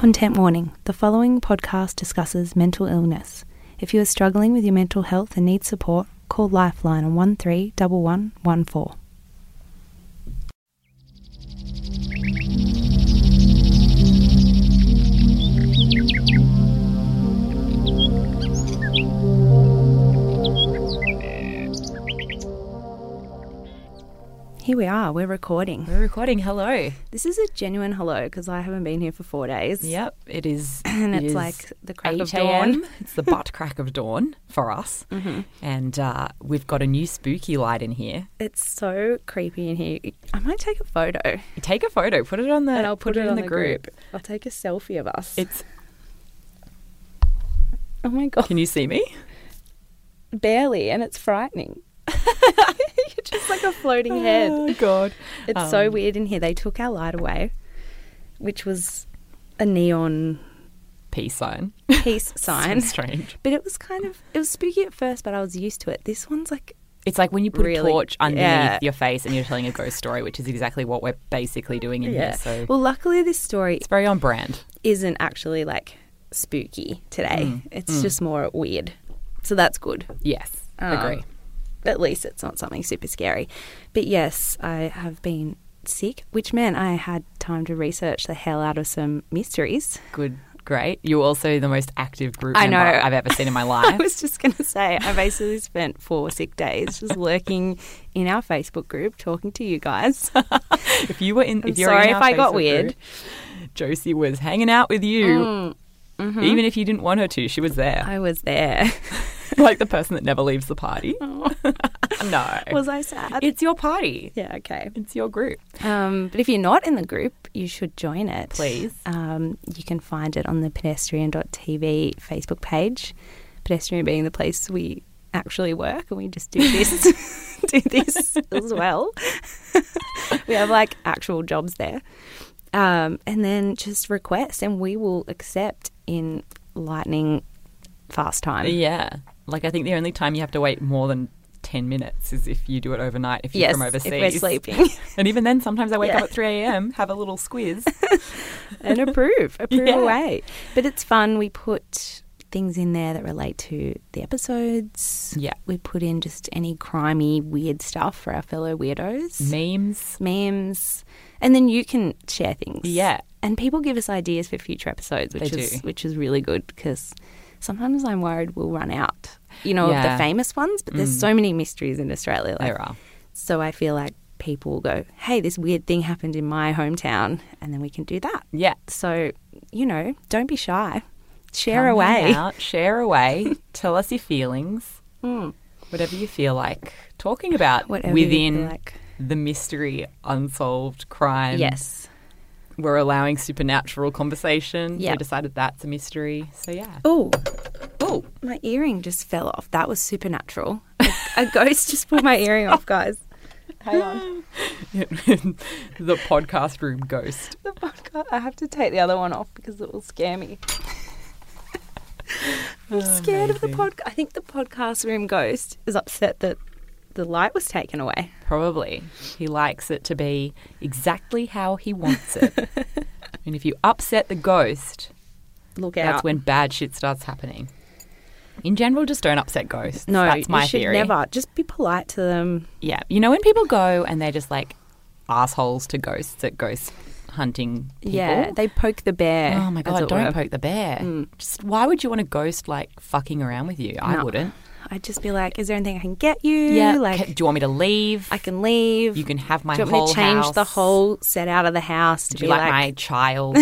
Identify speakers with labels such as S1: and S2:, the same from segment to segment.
S1: Content warning the following podcast discusses mental illness. If you are struggling with your mental health and need support, call Lifeline on 131114. Here we are, we're recording.
S2: We're recording. Hello.
S1: This is a genuine hello because I haven't been here for four days.
S2: Yep, it is.
S1: And
S2: it
S1: it's
S2: is
S1: like the crack of dawn.
S2: It's the butt crack of dawn for us.
S1: Mm-hmm.
S2: And uh, we've got a new spooky light in here.
S1: It's so creepy in here. I might take a photo
S2: Take a photo, put it on the,
S1: and I'll put, it, on
S2: in the, group.
S1: I'll take a selfie of us.
S2: It's.
S1: oh my god,
S2: Can you see me?
S1: barely, and it's frightening. You're just like a floating head.
S2: Oh God.
S1: It's so
S2: Um,
S1: weird in here. They took our light away, which was a neon
S2: Peace sign.
S1: peace sign.
S2: so strange.
S1: But it was kind of it was spooky at first, but I was used to it. This one's like
S2: It's like when you put
S1: Really?
S2: a torch underneath
S1: Yeah.
S2: your face and you're telling a ghost story, which is exactly what we're basically doing in here. So
S1: Well, luckily this story
S2: it's very on brand.
S1: isn't actually like spooky today.
S2: Mm,
S1: It's just more weird. So that's good.
S2: Yes,
S1: Um,
S2: agree.
S1: At least it's not something super scary. But yes, I have been sick, which meant I had time to research the hell out of some mysteries.
S2: Good, great. You're also the most active group
S1: I
S2: member
S1: know.
S2: I've ever seen in my life.
S1: I was just going to say, I basically spent four sick days just lurking in our Facebook group talking to you guys.
S2: if you were in,
S1: I'm
S2: if you're
S1: sorry
S2: in
S1: if I got weird.
S2: group, Josie was hanging out with you,
S1: Mm, mhm.
S2: even if you didn't want her to. She was there,
S1: I was there.
S2: like the person that never leaves the party. no,
S1: was I sad?
S2: it's your party.
S1: yeah, okay.
S2: It's your group.
S1: Um, but if you're not in the group, you should join it.
S2: Please.
S1: Um, you can find it on the pedestrian.tv Facebook page. Pedestrian being the place we actually work and we just do this do this as well. we have like actual jobs there. Um, and then just request and we will accept in lightning fast time.
S2: Yeah, like I think the only time you have to wait more than ten minutes is if you do it overnight. If you're
S1: Yes,
S2: from
S1: if
S2: overseas,
S1: we're sleeping.
S2: and even then, sometimes I wake
S1: Yeah.
S2: up at three a.m., have a little squiz.
S1: and approve, approve
S2: Yeah.
S1: away. But it's fun. We put things in there that relate to the episodes.
S2: Yeah.
S1: We put in just any crimey, weird stuff for our fellow weirdos.
S2: Memes.
S1: Memes. And then you can share things.
S2: Yeah.
S1: And people give us ideas for future episodes, which
S2: They
S1: is
S2: do.
S1: which is really good because sometimes I'm worried we'll run out. You know, of the famous ones, but there's
S2: Mm.
S1: so many mysteries in Australia. Like,
S2: There are.
S1: so I feel like people will go, Hey, this weird thing happened in my hometown and then we can do that.
S2: Yeah.
S1: So, you know, don't be shy. Share
S2: Come
S1: away.
S2: out, share away. Tell us your feelings.
S1: Mm.
S2: Whatever you feel like talking about
S1: Whatever
S2: within
S1: like.
S2: the mystery, unsolved crime.
S1: Yes.
S2: We're allowing supernatural conversation.
S1: Yeah.
S2: We decided that's a mystery. So, yeah.
S1: Oh,
S2: Oh,
S1: my earring just fell off. That was supernatural. A, a ghost just pulled my earring off, guys. Hang on.
S2: the podcast room ghost.
S1: The podcast. I have to take the other one off because it will scare me. I'm scared of the
S2: Amazing.
S1: podcast. I think the podcast room ghost is upset that the light was taken away.
S2: Probably. He likes it to be exactly how he wants it. and if you upset the ghost,
S1: Look out.
S2: that's when bad shit starts happening. In general, just don't upset ghosts.
S1: no,
S2: that's my
S1: you should
S2: theory.
S1: never. Just be polite to them.
S2: Yeah, you know when people go and they're just like assholes to ghosts at ghost hunting people.
S1: Yeah, they poke the bear.
S2: oh my god, don't
S1: were.
S2: poke the bear.
S1: Mm.
S2: Just why would you want a ghost like fucking around with you? I
S1: No.
S2: wouldn't.
S1: I'd just be like, "Is there anything I can get you?
S2: Yeah,
S1: like
S2: do you want me to leave?
S1: I can leave.
S2: you can have my
S1: Do you want me to change
S2: house.
S1: the whole set out of the house to
S2: Do
S1: be
S2: you like,
S1: like,
S2: my child?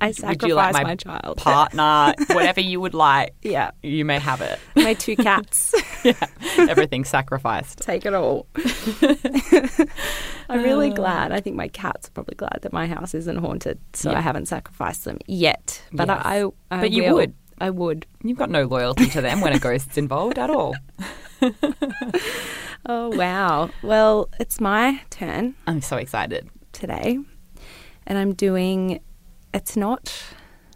S1: I
S2: would
S1: sacrifice
S2: you like my
S1: my, child?
S2: partner? Whatever you would like,
S1: yeah,
S2: you may have it.
S1: my two cats.
S2: yeah, everything sacrificed.
S1: Take it all. I'm really uh. glad. I think my cats are probably glad that my house isn't haunted, so
S2: Yeah.
S1: I haven't sacrificed them yet. But
S2: Yes.
S1: I, I, I
S2: But you
S1: will.
S2: would.
S1: I would.
S2: You've got no loyalty to them when a ghost's involved at all.
S1: Oh wow. Well, it's my turn
S2: I'm so excited.
S1: today, and I'm doing. It's not.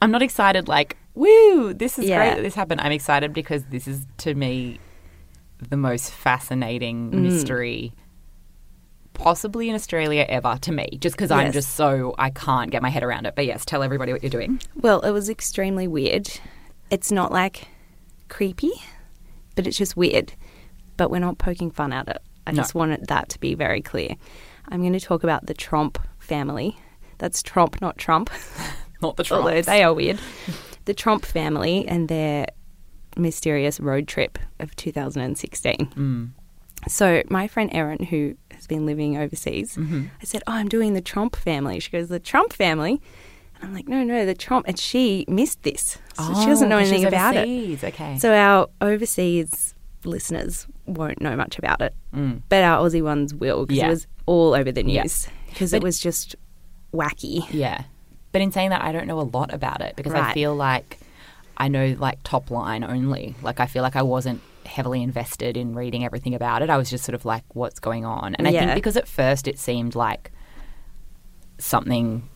S2: I'm not excited like, woo, this is
S1: Yeah.
S2: great that this happened. I'm excited because this is to me the most fascinating
S1: Mm.
S2: mystery possibly in Australia ever to me, just because I'm just so I can't get my head around it. But yes, tell everybody what you're doing.
S1: Well, it was extremely weird. It's not like creepy, but it's just weird. But we're not poking fun at it. I
S2: No.
S1: just wanted that to be very clear. I'm going to talk about the Tromp family. That's Tromp, not Trump,
S2: Not the
S1: Trump.
S2: although
S1: they are weird. The Tromp family and their mysterious road trip of 2016.
S2: Mm.
S1: So my friend Erin, who has been living overseas,
S2: Mm-hmm.
S1: I said, "Oh, I'm doing the Tromp family." She goes, "The Trump family," and I'm like, "No, no, the Tromp." And she missed this, so she doesn't know
S2: Oh, 'cause
S1: anything about it.
S2: overseas. Okay.
S1: So our overseas listeners won't know much about it,
S2: Mm.
S1: but our Aussie ones will because
S2: Yeah.
S1: it was all over the news because
S2: But-
S1: it was just wacky.
S2: Yeah. But in saying that, I don't know a lot about it because I feel like I know like top line only. Like I feel like I wasn't heavily invested in reading everything about it. I was just sort of like, what's going on? And I
S1: Yeah.
S2: think because at first it seemed like something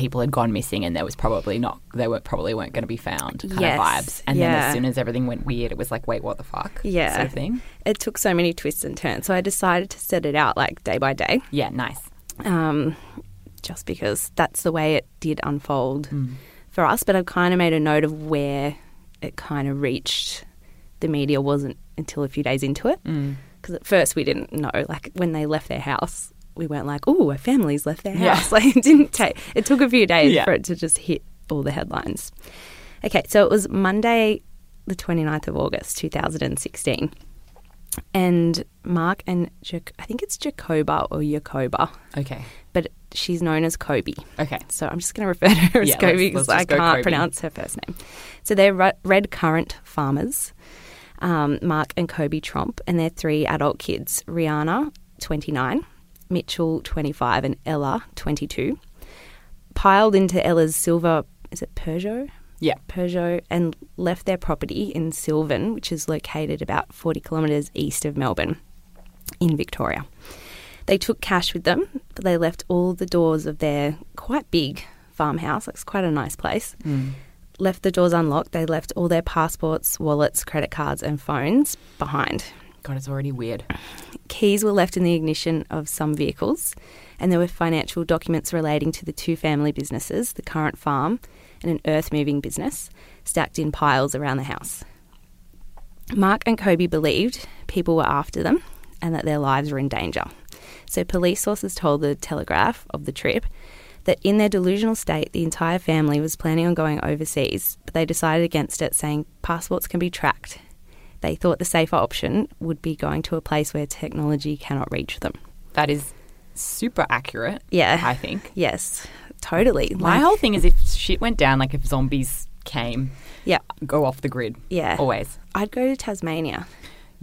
S2: people had gone missing and there was probably not, they were probably weren't going to be found kind
S1: Yes.
S2: of vibes. And then as soon as everything went weird, it was like, wait, what the fuck?
S1: Yeah.
S2: Sort of thing.
S1: It took so many twists and turns, so I decided to set it out like day by day.
S2: Yeah, nice.
S1: um, just because that's the way it did unfold
S2: Mm.
S1: for us. But I've kind of made a note of where it kind of reached. The media wasn't until a few days into it
S2: Mm.
S1: because at first we didn't know. Like when they left their house, we weren't like, "Oh, a family's left their
S2: Yeah.
S1: house." Like it didn't take. It took a few days
S2: Yeah.
S1: for it to just hit all the headlines. Okay, so it was Monday, the 29th of August, 2016. And Mark and I think it's Jacoba or Jacoba
S2: Okay.
S1: but she's known as Kobe.
S2: Okay.
S1: So I'm just going to refer to her as
S2: Yeah,
S1: Kobe because I can't
S2: Kobe.
S1: pronounce her first name. So they're ru- red currant farmers, um, Mark and Kobe Tromp, and their three adult kids, Riana, 29, Mitchell, 25, and Ella, 22, piled into Ella's silver, is it Peugeot?
S2: Yeah.
S1: Peugeot and left their property in Silvan, which is located about 40 kilometres east of Melbourne in Victoria. They took cash with them, but they left all the doors of their quite big farmhouse, it's quite a nice place,
S2: Mm.
S1: left the doors unlocked. They left all their passports, wallets, credit cards, and phones behind.
S2: God, it's already weird.
S1: Keys were left in the ignition of some vehicles, and there were financial documents relating to the two family businesses, the currant farm and an earth moving business, stacked in piles around the house. Mark and Kobe believed people were after them and that their lives were in danger. So, police sources told the Telegraph of the trip that in their delusional state, the entire family was planning on going overseas, but they decided against it, saying passports can be tracked. They thought the safer option would be going to a place where technology cannot reach them.
S2: That is super accurate.
S1: Yeah.
S2: I think.
S1: Yes, totally.
S2: My
S1: Like-
S2: whole thing is if shit went down, like if zombies came,
S1: yeah,
S2: go off the grid.
S1: yeah.
S2: Always.
S1: I'd go to Tasmania.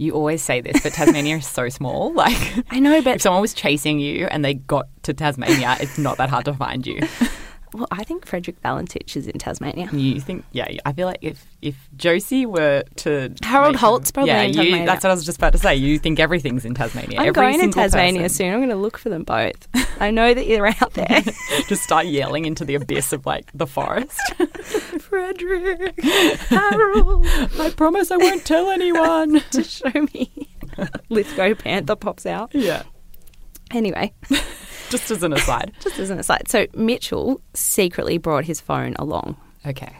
S2: You always say this, but Tasmania is so small. Like,
S1: I know, but
S2: if someone was chasing you and they got to Tasmania, it's not that hard to find you.
S1: well, I think Frederick Valentich is in Tasmania.
S2: You think, yeah, I feel like if if Josie were to
S1: Harold
S2: make-
S1: Holt's probably
S2: yeah,
S1: in
S2: you,
S1: Tasmania.
S2: that's what I was just about to say. You think everything's in Tasmania.
S1: I'm
S2: Every
S1: going to Tasmania
S2: person.
S1: soon. I'm going to look for them both. I know that you're out there.
S2: Just start yelling into the abyss of like the forest.
S1: Frederick, Harold,
S2: I promise I won't tell anyone.
S1: to show me. Lithgow Panther pops out.
S2: yeah.
S1: Anyway,
S2: Just as an aside.
S1: just as an aside. So Mitchell secretly brought his phone along.
S2: Okay.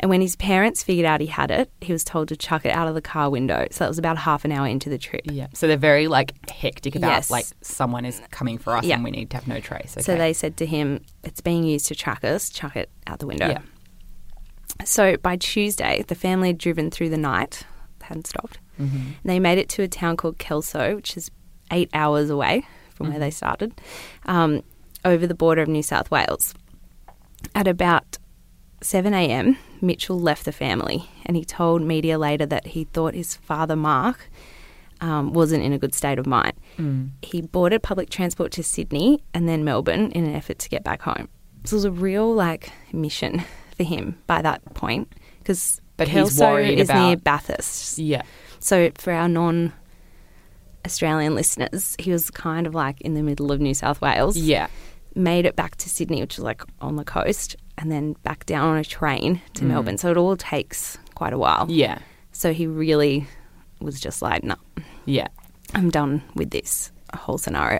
S1: And when his parents figured out he had it, he was told to chuck it out of the car window. So that was about half an hour into the trip.
S2: Yeah. So they're very like hectic about
S1: Yes.
S2: like someone is coming for us
S1: Yeah.
S2: and we need to have no trace. Okay.
S1: So they said to him, It's being used to track us, chuck it out the window.
S2: Yeah.
S1: So by Tuesday, the family had driven through the night, hadn't stopped.
S2: Mm-hmm.
S1: And they made it to a town called Kelso, which is eight hours away from where they started, um, over the border of New South Wales. At about 7 a.m., Mitchell left the family and he told media later that he thought his father, Mark, um, wasn't in a good state of mind.
S2: Mm.
S1: He boarded public transport to Sydney and then Melbourne in an effort to get back home. So it was a real like mission for him by that point because
S2: But he's worried
S1: is near
S2: about-
S1: Bathurst.
S2: Yeah.
S1: So for our non Australian listeners, he was kind of like in the middle of New South Wales.
S2: Yeah.
S1: Made it back to Sydney, which is like on the coast, and then back down on a train to
S2: Mm.
S1: Melbourne. So it all takes quite a while.
S2: Yeah.
S1: So he really was just like, no,
S2: Yeah.
S1: I'm done with this. whole scenario.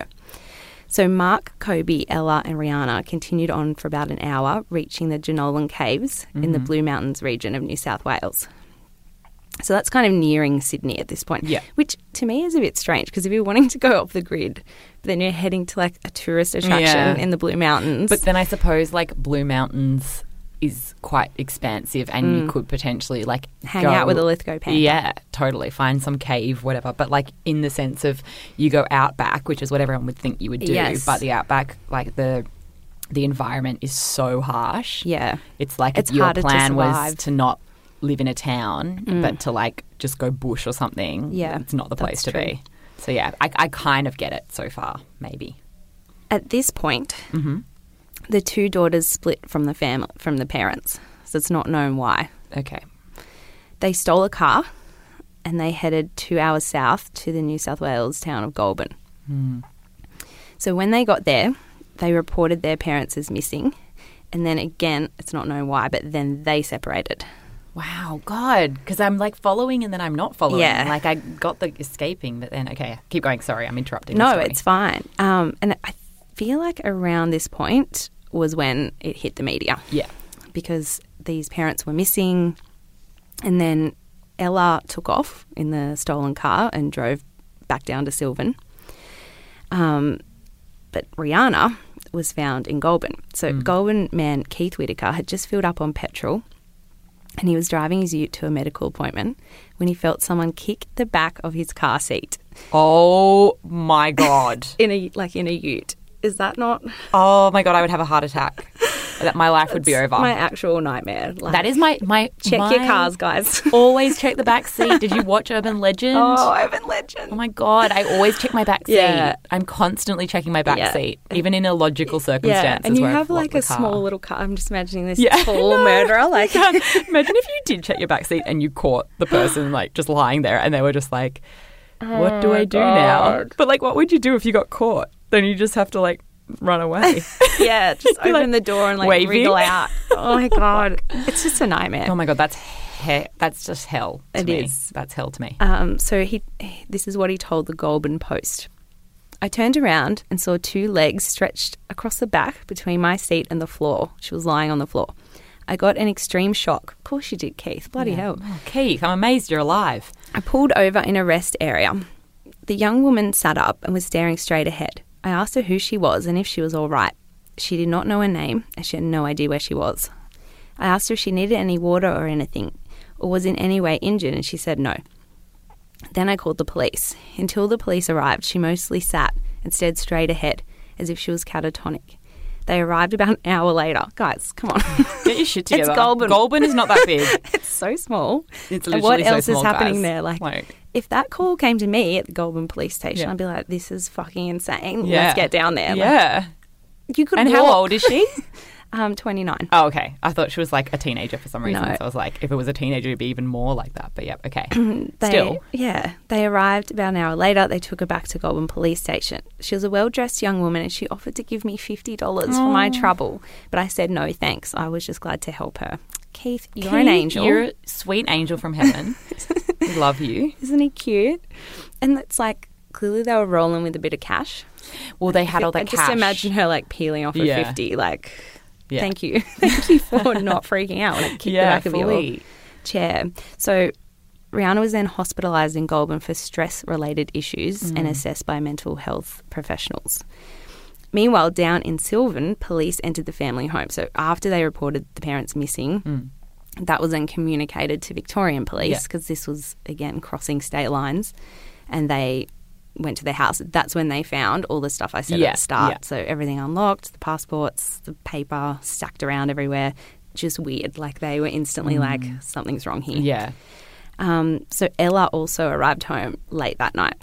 S1: So Mark, Kobe, Ella, and Riana continued on for about an hour, reaching the Jenolan Caves in the Blue Mountains region of New South Wales. So that's kind of nearing Sydney at this point.
S2: Yeah.
S1: Which to me is a bit strange because if you're wanting to go off the grid, then you're heading to like a tourist attraction
S2: Yeah.
S1: in the Blue Mountains.
S2: But then I suppose like Blue Mountains is quite expansive, and you could potentially like
S1: Mm. hang
S2: go-
S1: out with a Lithgow panther.
S2: Yeah, totally. Find some cave, whatever. But like in the sense of you go outback, which is what everyone would think you would do.
S1: Yes.
S2: But the outback, like the the environment is so harsh.
S1: Yeah.
S2: It's like
S1: It's
S2: your
S1: harder to
S2: plan was to not live in a town, but to like just go bush or something.
S1: Yeah,
S2: it's not the place to
S1: true.
S2: be. So yeah, I, I kind of get it so far. Maybe.
S1: At this point,
S2: Mm-hmm.
S1: the two daughters split from the family from the parents. So it's not known why.
S2: Okay.
S1: They stole a car and they headed two hours south to the New South Wales town of Goulburn.
S2: Hmm.
S1: So when they got there, they reported their parents as missing. And then again, it's not known why, but then they separated.
S2: Wow, God, because I'm like following and then I'm not following.
S1: Yeah.
S2: Like I got the escaping, but then okay, keep going. Sorry, I'm interrupting.
S1: No, it's fine. Um, and I feel like around this point was when it hit the media.
S2: yeah.
S1: because these parents were missing. And then Ella took off in the stolen car and drove back down to Silvan. Um, but Riana was found in Goulburn. So Goulburn man Keith Whitaker had just filled up on petrol and he was driving his ute to a medical appointment when he felt someone kick the back of his car seat
S2: Oh my God.
S1: in a like in a ute. Is that not
S2: oh my God, I would have a heart attack. That my life would be over.
S1: my actual nightmare? Like,
S2: that is my my
S1: check
S2: my-
S1: your cars, guys.
S2: Always check the back seat. Did you watch Urban Legend?
S1: oh, Urban Legend.
S2: Oh my god! I always check my back seat.
S1: Yeah.
S2: I'm constantly checking my back
S1: Yeah.
S2: seat, even in illogical
S1: Yeah, and you
S2: where I've
S1: like a small little car. I'm just imagining this
S2: Yeah,
S1: tall
S2: know.
S1: murderer. Like,
S2: imagine if you did check your back seat and you caught the person like just lying there, and they were just like, "What do
S1: Oh
S2: I do now?" But like, what would you do if you got caught? Then you just have to like run away.
S1: yeah, just open
S2: like,
S1: the door and like
S2: waving.
S1: wriggle out. Oh my god, it's just a nightmare.
S2: oh my god, that's he- that's just hell. To
S1: It
S2: me.
S1: is.
S2: That's hell to me.
S1: Um, so he, this is what he told the Goulburn Post. I turned around and saw two legs stretched across the back between my seat and the floor. She was lying on the floor. I got an extreme shock. Of course you did, Keith. Bloody hell.
S2: Oh, Keith, I'm amazed you're alive.
S1: I pulled over in a rest area. The young woman sat up and was staring straight ahead. I asked her who she was and if she was all right. She did not know her name and she had no idea where she was. I asked her if she needed any water or anything or was in any way injured and she said no. Then I called the police. Until the police arrived, she mostly sat and stared straight ahead as if she was catatonic. They arrived about an hour later. Guys, come on.
S2: Get your shit together. It's.
S1: Goulburn.
S2: Goulburn is not that big.
S1: it's so small.
S2: It's literally And
S1: what
S2: so
S1: else is happening
S2: guys.
S1: there? Like,
S2: Like-
S1: if that call came to me at the Goulburn police station,
S2: Yeah.
S1: I'd be like, "This is fucking insane.
S2: Yeah.
S1: Let's get down there." Like,
S2: Yeah.
S1: you could.
S2: and how old is she?
S1: Um, twenty nine.
S2: Oh, okay. I thought she was like a teenager for some reason.
S1: No.
S2: So I was like, if it was a teenager, it'd be even more like that. But yeah, okay.
S1: They,
S2: Still.
S1: yeah, they arrived about an hour later. They took her back to Goulburn police station. She was a well dressed young woman, and she offered to give me fifty dollars for my trouble, but I said no, thanks. I was just glad to help her. Keith, you're an angel.
S2: You're a sweet angel from heaven. we love you.
S1: Isn't he cute? And it's like clearly they were rolling with a bit of cash.
S2: Well, they had all
S1: I
S2: that
S1: just imagine her like peeling off a
S2: Yeah.
S1: fifty. Like,
S2: Yeah.
S1: thank you, thank you for not freaking out when I kicked
S2: Yeah,
S1: the back of
S2: fully.
S1: your chair. So, Rihanna was then hospitalised in Goulburn for stress-related issues
S2: Mm.
S1: and assessed by mental health professionals. Meanwhile, down in Silvan, police entered the family home. So after they reported the parents missing,
S2: Mm.
S1: that was then communicated to Victorian police because this was again crossing state lines, and they went to their house. That's when they found all the stuff I said
S2: Yeah,
S1: at the start.
S2: yeah.
S1: So everything unlocked, the passports, the paper stacked around everywhere. Just weird. Like they were instantly like, something's wrong here.
S2: Mm. Yeah.
S1: Um, so Ella also arrived home late that night.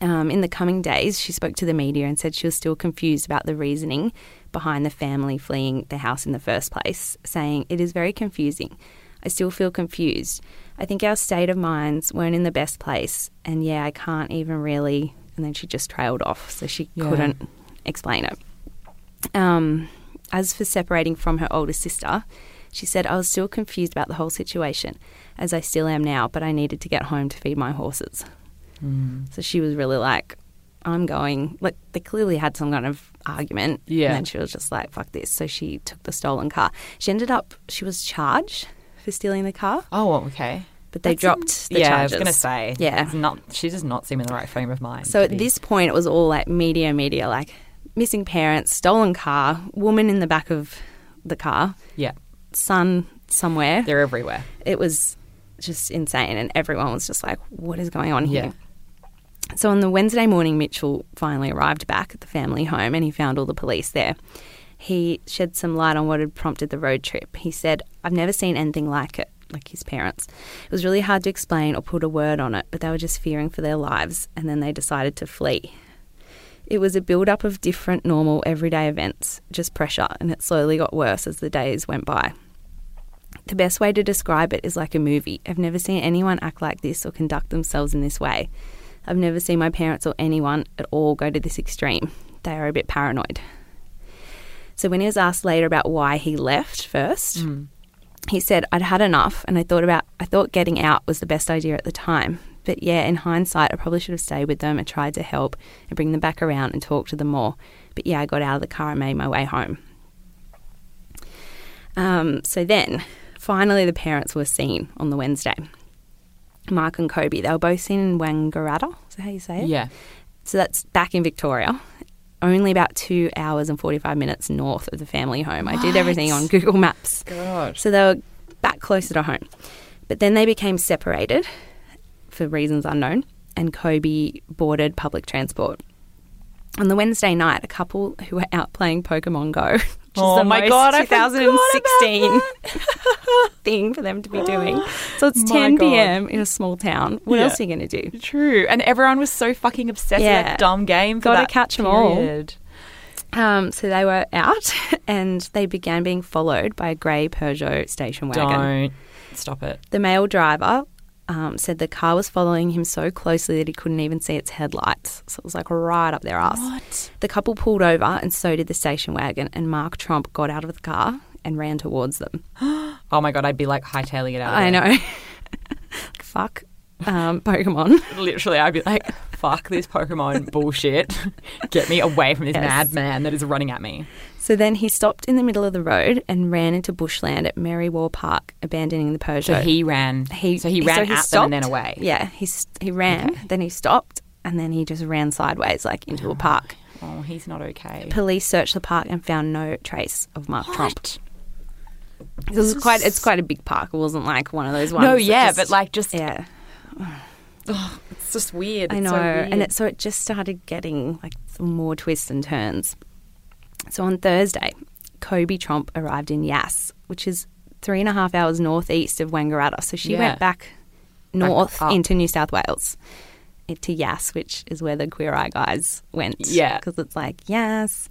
S1: Um, in the coming days, she spoke to the media and said she was still confused about the reasoning behind the family fleeing the house in the first place, saying, It is very confusing. I still feel confused. I think our state of minds weren't in the best place, and yeah, I can't even really. And then she just trailed off, so she
S2: Yeah.
S1: couldn't explain it. Um, as for separating from her older sister, she said, I was still confused about the whole situation, as I still am now, but I needed to get home to feed my horses.
S2: Mm.
S1: So she was really like, I'm going. Like, they clearly had some kind of argument.
S2: Yeah.
S1: And then she was just like, fuck this. So she took the stolen car. She ended up, she was charged for stealing the car,
S2: Oh, okay.
S1: but they
S2: That's-
S1: dropped the
S2: yeah,
S1: charges.
S2: I was gonna say.
S1: Yeah.
S2: it's not. She does not seem in the right frame of mind.
S1: So at
S2: be-
S1: this point, it was all like media, media, like missing parents, stolen car, woman in the back of the car,
S2: yeah,
S1: son somewhere.
S2: they're everywhere.
S1: It was just insane, and everyone was just like, "What is going on
S2: Yeah.
S1: here?" So on the Wednesday morning, Mitchell finally arrived back at the family home, and he found all the police there. He shed some light on what had prompted the road trip. He said, "I've never seen anything like it." Like his parents. It was really hard to explain or put a word on it, but they were just fearing for their lives, and then they decided to flee. It was a build up of different, normal, everyday events, just pressure, and it slowly got worse as the days went by. The best way to describe it is like a movie. I've never seen anyone act like this or conduct themselves in this way. I've never seen my parents or anyone at all go to this extreme. They are a bit paranoid. So, when he was asked later about why he left first,
S2: Mm.
S1: he said, I'd had enough and I thought about I thought getting out was the best idea at the time. But yeah, in hindsight I probably should have stayed with them and tried to help and bring them back around and talk to them more. But yeah, I got out of the car and made my way home. Um, so then, finally the parents were seen on the Wednesday. Mark and Kobe, they were both seen in Wangaratta. Is that how you say it?
S2: Yeah.
S1: So that's back in Victoria. Only about two hours and 45 minutes north of the family home. I did everything on Google Maps.
S2: God.
S1: So they were back closer to home. But then they became separated for reasons unknown, and Kobe boarded public transport. On the Wednesday night, a couple who were out playing Pokemon Go, which
S2: Oh
S1: is the
S2: my
S1: most
S2: God, I forgot
S1: 2016 thing for them to be doing. So it's
S2: My
S1: 10
S2: God.
S1: p.m. in a small town. What
S2: Yeah.
S1: else are you going to do?
S2: True. And everyone was so fucking obsessed
S1: Yeah.
S2: with that dumb game.
S1: Gotta
S2: that
S1: catch 'em all. Um, so they were out, and they began being followed by a grey Peugeot station wagon.
S2: Don't stop it.
S1: The male driver um, said the car was following him so closely that he couldn't even see its headlights. So it was like right up their ass.
S2: What?
S1: The couple pulled over, and so did the station wagon. And Mark Tromp got out of the car and ran towards them.
S2: Oh my god, I'd be like hightailing it out. Of
S1: I
S2: there.
S1: know. Fuck um, Pokemon.
S2: Literally, I'd be like, "Fuck this Pokemon bullshit! Get me away from this
S1: Yes.
S2: madman that is running at me."
S1: So then he stopped in the middle of the road and ran into bushland at Merriwa Park, abandoning the Peugeot.
S2: So he ran.
S1: he
S2: so he ran
S1: so
S2: at them and then away.
S1: Yeah, he he ran,
S2: Okay.
S1: then he stopped, and then he just ran sideways like into a park.
S2: Oh, he's not okay.
S1: Police searched the park and found no trace of Mark Tromp.
S2: What?
S1: It was quite. It's quite a big park. It wasn't like one of those ones.
S2: No, yeah,
S1: just-
S2: but like just
S1: yeah,
S2: it's just weird.
S1: I know.
S2: so
S1: and it so it just started getting like some more twists and turns. So on Thursday, Kobe Tromp arrived in Yass, which is three and a half hours northeast of Wangaratta. So she
S2: Yeah.
S1: went back north
S2: up.
S1: into New South Wales. To Yass, which is where the Queer Eye guys went.
S2: Yeah.
S1: Because it's like, yes.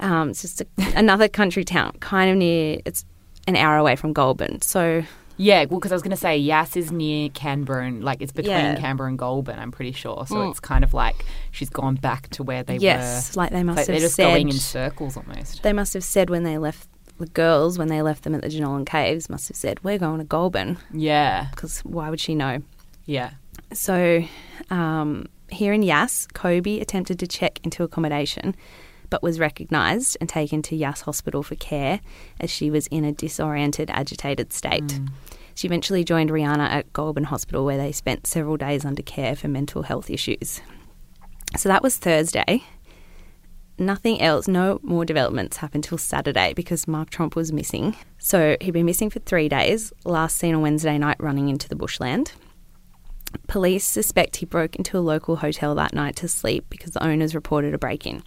S1: Um, it's just a, another country town, kind of near, it's an hour away from Goulburn. So
S2: Yeah, well, because I was going to say Yass is near Canberra, and like it's between
S1: Yeah.
S2: Canberra and Goulburn. I'm pretty sure. So
S1: Mm.
S2: it's kind of like she's gone back to where they were.
S1: yes, like they
S2: were.
S1: must
S2: Like
S1: have
S2: they're just
S1: said,
S2: going in circles almost.
S1: they must have said when they left the girls when they left them at the Jenolan Caves must have said we're going to Goulburn
S2: Yeah,
S1: because why would she know?
S2: yeah.
S1: So um, here in Yass, Kobe attempted to check into accommodation, but was recognised and taken to Yass Hospital for care as she was in a disoriented, agitated state. Mm. She eventually joined Riana at Goulburn Hospital, where they spent several days under care for mental health issues. So that was Thursday. Nothing else, no more developments happened till Saturday because Mark Tromp was missing. So he'd been missing for three days, last seen on Wednesday night running into the bushland. Police suspect he broke into a local hotel that night to sleep because the owners reported a break in.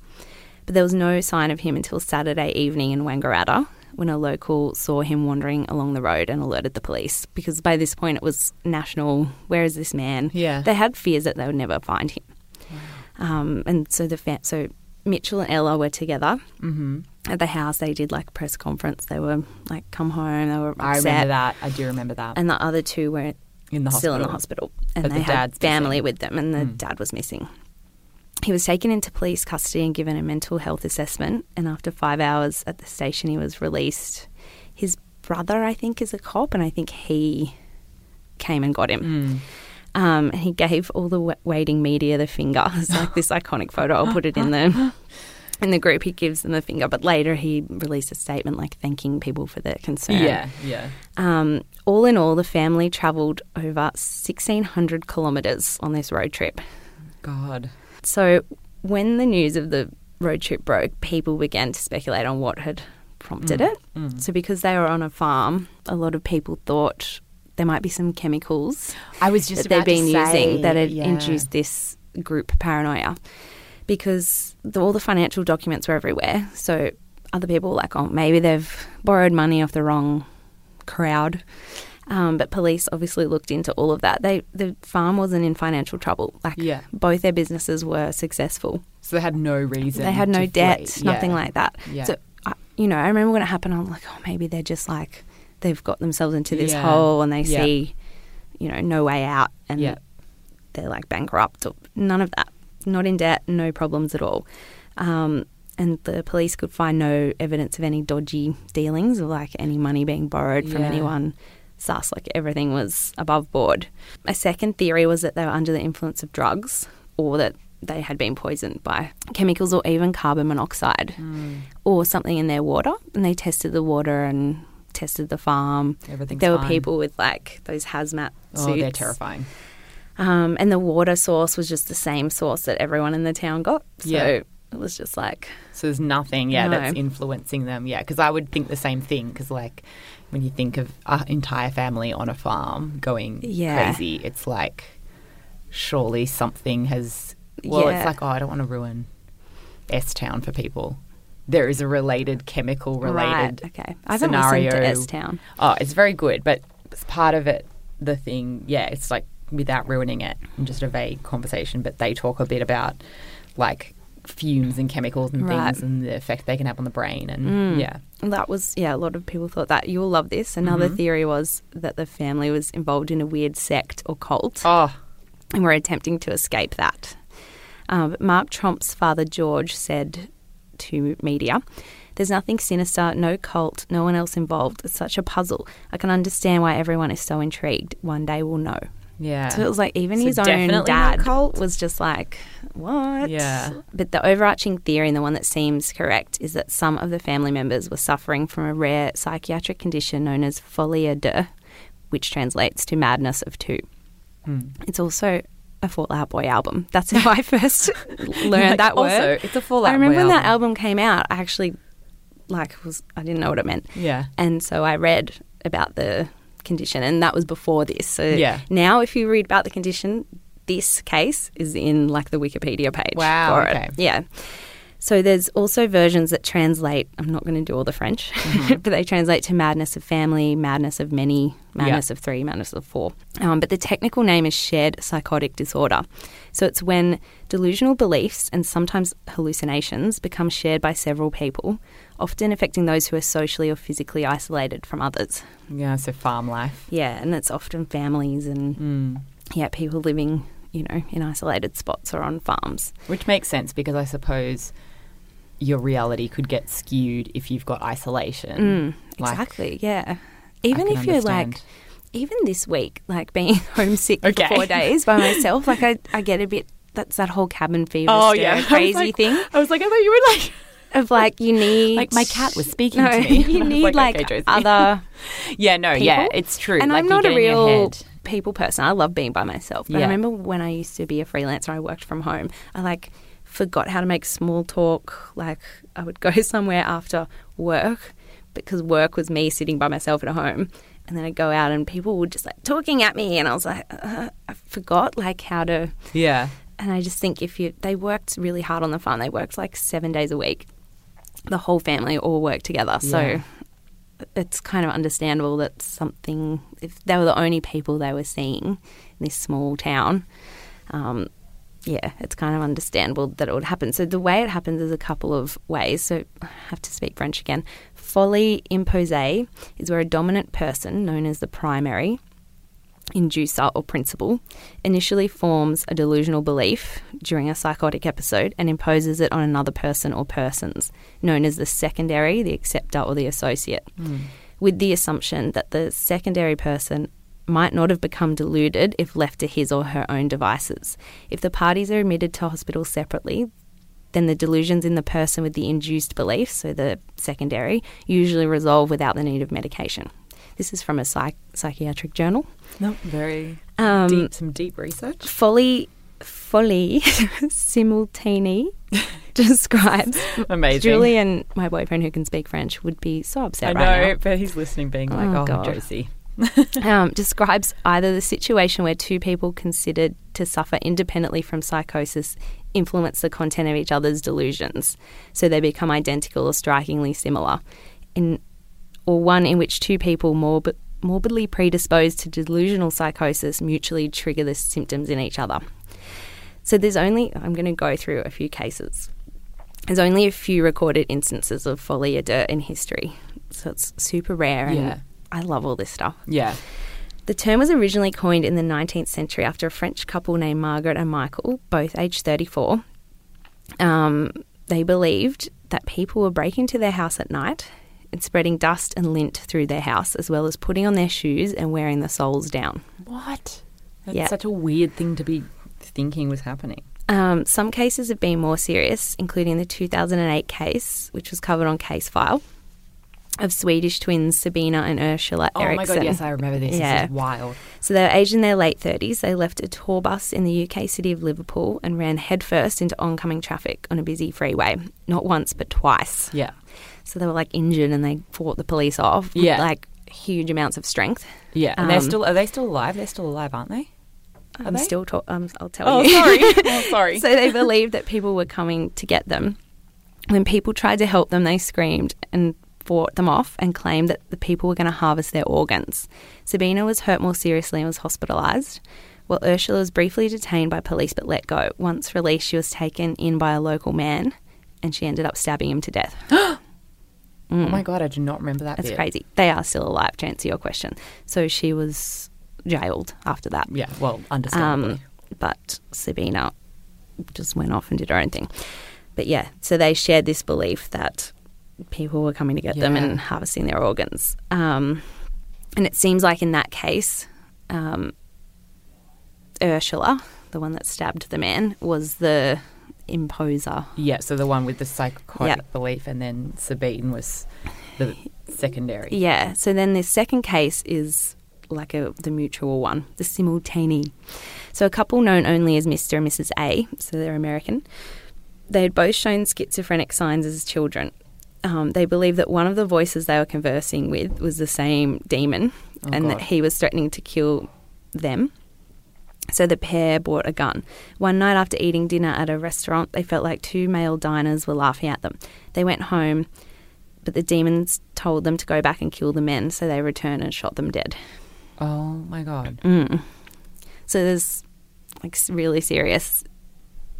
S1: But there was no sign of him until Saturday evening in Wangaratta when a local saw him wandering along the road and alerted the police because by this point it was national where is this man?
S2: Yeah.
S1: They had fears that they would never find him. Um, and so the fa- so Mitchell and Ella were together
S2: hmm
S1: at the house. They did like a press conference. They were like come home. They were upset.
S2: I remember that. I do remember that.
S1: And the other two were
S2: in the
S1: still in the
S2: hospital.
S1: hospital, and
S2: But
S1: they
S2: the
S1: had
S2: dad's
S1: family
S2: missing.
S1: with them, and the
S2: Mm.
S1: dad was missing. He was taken into police custody and given a mental health assessment, and after five hours at the station, he was released. His brother, I think, is a cop, and I think he came and got him.
S2: Mm.
S1: Um, and he gave all the waiting media the finger. It's like this iconic photo. I'll put it in the in the group. He gives them the finger, but later he released a statement like thanking people for their concern.
S2: Yeah, yeah.
S1: Um, all in all, the family travelled over 1,600 kilometres on this road trip.
S2: God.
S1: So when the news of the road trip broke, people began to speculate on what had prompted mm. it. Mm. So because they were on a farm, a lot of people thought there might be some chemicals
S2: I was just
S1: that they've been
S2: say,
S1: using that had
S2: yeah.
S1: induced this group paranoia. Because the, all the financial documents were everywhere. So other people were like, oh, maybe they've borrowed money off the wrong crowd. Um, but police obviously looked into all of that. They the farm wasn't in financial trouble. Like
S2: Yeah.
S1: both their businesses were successful.
S2: So they had no reason.
S1: They had no debt, nothing like that.
S2: Yeah.
S1: So, I, you know, I remember when it happened, I'm like, oh, maybe they're just like, they've got themselves into this
S2: Yeah.
S1: hole and they see, you know, no way out and they're like bankrupt. Or, none of that. Not in debt, no problems at all. Um, and the police could find no evidence of any dodgy dealings or like any money being borrowed from anyone. Sus, like everything was above board. A second theory was that they were under the influence of drugs or that they had been poisoned by chemicals or even carbon monoxide
S2: Hmm.
S1: or something in their water. And they tested the water and tested the farm.
S2: Everything's
S1: there were
S2: fine.
S1: people with like those hazmat suits.
S2: Oh, they're terrifying.
S1: Um, and the water source was just the same source that everyone in the town got. So
S2: Yeah.
S1: it was just like,
S2: So there's nothing, yeah,
S1: No.
S2: that's influencing them. Yeah, because I would think the same thing. Because like when you think of an entire family on a farm going
S1: Yeah.
S2: crazy, it's like surely something has. Well,
S1: Yeah.
S2: it's like oh, I don't want to ruin S Town for people. There is a related chemical related
S1: right, okay. I haven't
S2: scenario.
S1: listened to S Town.
S2: Oh, it's very good, but it's part of it. The thing, yeah, it's like without ruining it, and just a vague conversation. But they talk a bit about like fumes and chemicals and
S1: Right.
S2: things and the effect they can have on the brain, and
S1: Mm.
S2: yeah,
S1: That was, yeah, a lot of people thought that. You'll love this. Another
S2: Mhm.
S1: theory was that the family was involved in a weird sect or cult.
S2: oh,
S1: and were attempting to escape that. Um, Mark Tromp's father, George, said to media, There's nothing sinister, no cult, no one else involved. It's such a puzzle. I can understand why everyone is so intrigued. One day we'll know.
S2: yeah.
S1: So it was like even
S2: So
S1: his own dad
S2: cult?
S1: was just like, what?
S2: Yeah.
S1: But the overarching theory and the one that seems correct is that some of the family members were suffering from a rare psychiatric condition known as folie de, which translates to madness of two.
S2: Hmm.
S1: It's also a Fall Out Boy album. That's how I first learned that word.
S2: also,
S1: word.
S2: it's a Fallout
S1: I remember
S2: Boy
S1: when that
S2: album.
S1: album came out. I actually like was I didn't know what it meant,
S2: Yeah.
S1: and so I read about the condition, and that was before this. So
S2: Yeah.
S1: now, if you read about the condition, this case is in like the Wikipedia page.
S2: Wow,
S1: for it.
S2: okay.
S1: Yeah. So there's also versions that translate. I'm not going to do all the French, but they translate to madness of family, madness of many, madness of three, madness of four. Um, but the technical name is shared psychotic disorder. So it's when delusional beliefs and sometimes hallucinations become shared by several people, often affecting those who are socially or physically isolated from others.
S2: Yeah, so farm life.
S1: Yeah, and it's often families and
S2: Mm.
S1: yeah, people living, you know, in isolated spots or on farms.
S2: Which makes sense because I suppose your reality could get skewed if you've got isolation.
S1: Mm,
S2: Like,
S1: exactly. Yeah. Even if you're like, even this week, like being homesick
S2: Okay.
S1: for four days by myself, like I, I get a bit. That's that whole cabin fever,
S2: Oh, yeah. I
S1: crazy
S2: like-
S1: thing
S2: I was like, I thought you were like.
S1: of like you need
S2: Like, my cat was speaking
S1: no,
S2: to me.
S1: You need
S2: like,
S1: like,
S2: okay,
S1: other
S2: Yeah, no, yeah, it's true.
S1: And
S2: like,
S1: I'm not a real
S2: head.
S1: People person. I love being by myself. But I remember when I used to be a freelancer, I worked from home. I like forgot how to make small talk. Like I would go somewhere after work because work was me sitting by myself at home. And then I'd go out and people were just like talking at me, and I was like, uh, I forgot like how to.
S2: Yeah.
S1: And I just think if you, they worked really hard on the farm. They worked like seven days a week. The whole family all worked together. So
S2: Yeah.
S1: It's kind of understandable that something, if they were the only people they were seeing in this small town, um, yeah, it's kind of understandable that it would happen. So the way it happens is a couple of ways. So I have to speak French again. Folie imposée is where a dominant person, known as the primary, inducer or principal, initially forms a delusional belief during a psychotic episode and imposes it on another person or persons, known as the secondary, the acceptor, or the associate, hmm. with the assumption that the secondary person might not have become deluded if left to his or her own devices. If the parties are admitted to hospital separately, then the delusions in the person with the induced belief, so the secondary, usually resolve without the need of medication. This is from a psych- psychiatric journal.
S2: No, very
S1: Um,
S2: deep, some deep research.
S1: Folly, folly, simultaneity describes
S2: Amazing.
S1: Julian, my boyfriend who can speak French, would be so upset
S2: I know,
S1: right
S2: but he's listening, being like,
S1: Oh,
S2: "Oh,
S1: God.
S2: Josie."
S1: Um, describes either the situation where two people considered to suffer independently from psychosis influence the content of each other's delusions, so they become identical or strikingly similar, in or one in which two people morbid, morbidly predisposed to delusional psychosis mutually trigger the symptoms in each other. So there's only I'm going to go through a few cases. There's only a few recorded instances of folie à deux in history, so it's super rare, and
S2: Yeah.
S1: I love all this stuff.
S2: Yeah.
S1: The term was originally coined in the 19th century after a French couple named Margaret and Michael, both aged 34. Um, they believed that people were breaking into their house at night and spreading dust and lint through their house, as well as putting on their shoes and wearing the soles down.
S2: What? That's
S1: Yeah.
S2: such a weird thing to be thinking was happening.
S1: Um, some cases have been more serious, including the 2008 case, which was covered on Case File, of Swedish twins Sabina and Ursula
S2: Oh my god, yes, I remember this.
S1: Yeah.
S2: This is wild.
S1: So they were aged in their late 30s. They left a tour bus in the UK city of Liverpool and ran headfirst into oncoming traffic on a busy freeway. Not once, but twice.
S2: Yeah.
S1: So they were like injured and they fought the police off with like huge amounts of strength.
S2: Yeah. And they're
S1: Um,
S2: still are they still alive? They're still alive, aren't they? Are
S1: I'm
S2: they?
S1: still talk- um, I'll tell
S2: Oh,
S1: you.
S2: sorry. oh, sorry.
S1: so they believed that people were coming to get them. When people tried to help them, they screamed and fought them off and claimed that the people were going to harvest their organs. Sabina was hurt more seriously and was hospitalised, while Ursula was briefly detained by police but let go. Once released, she was taken in by a local man and she ended up stabbing him to death.
S2: Oh my god, I do not remember that.
S1: That's
S2: bit.
S1: crazy. They are still alive, to answer your question. So she was jailed after that.
S2: Yeah, well, understandably.
S1: Um, but Sabina just went off and did her own thing. But yeah, so they shared this belief that people were coming to get them and harvesting their organs. Um, and it seems like in that case, um, Ursula, the one that stabbed the man, was the imposer.
S2: yeah, so the one with the psychotic
S1: Yeah.
S2: belief, and then Sabine was the secondary.
S1: Yeah. So then the second case is like a the mutual one, the simultaneity. So a couple known only as Mr. and Mrs. A, so they're American. They had both shown schizophrenic signs as children. Um, they believed that one of the voices they were conversing with was the same demon,
S2: Oh,
S1: and that he was threatening to kill them. So the pair bought a gun. One night after eating dinner at a restaurant, they felt like two male diners were laughing at them. They went home, but the demons told them to go back and kill the men, so they returned and shot them dead.
S2: Oh my god.
S1: Mm. So there's like really serious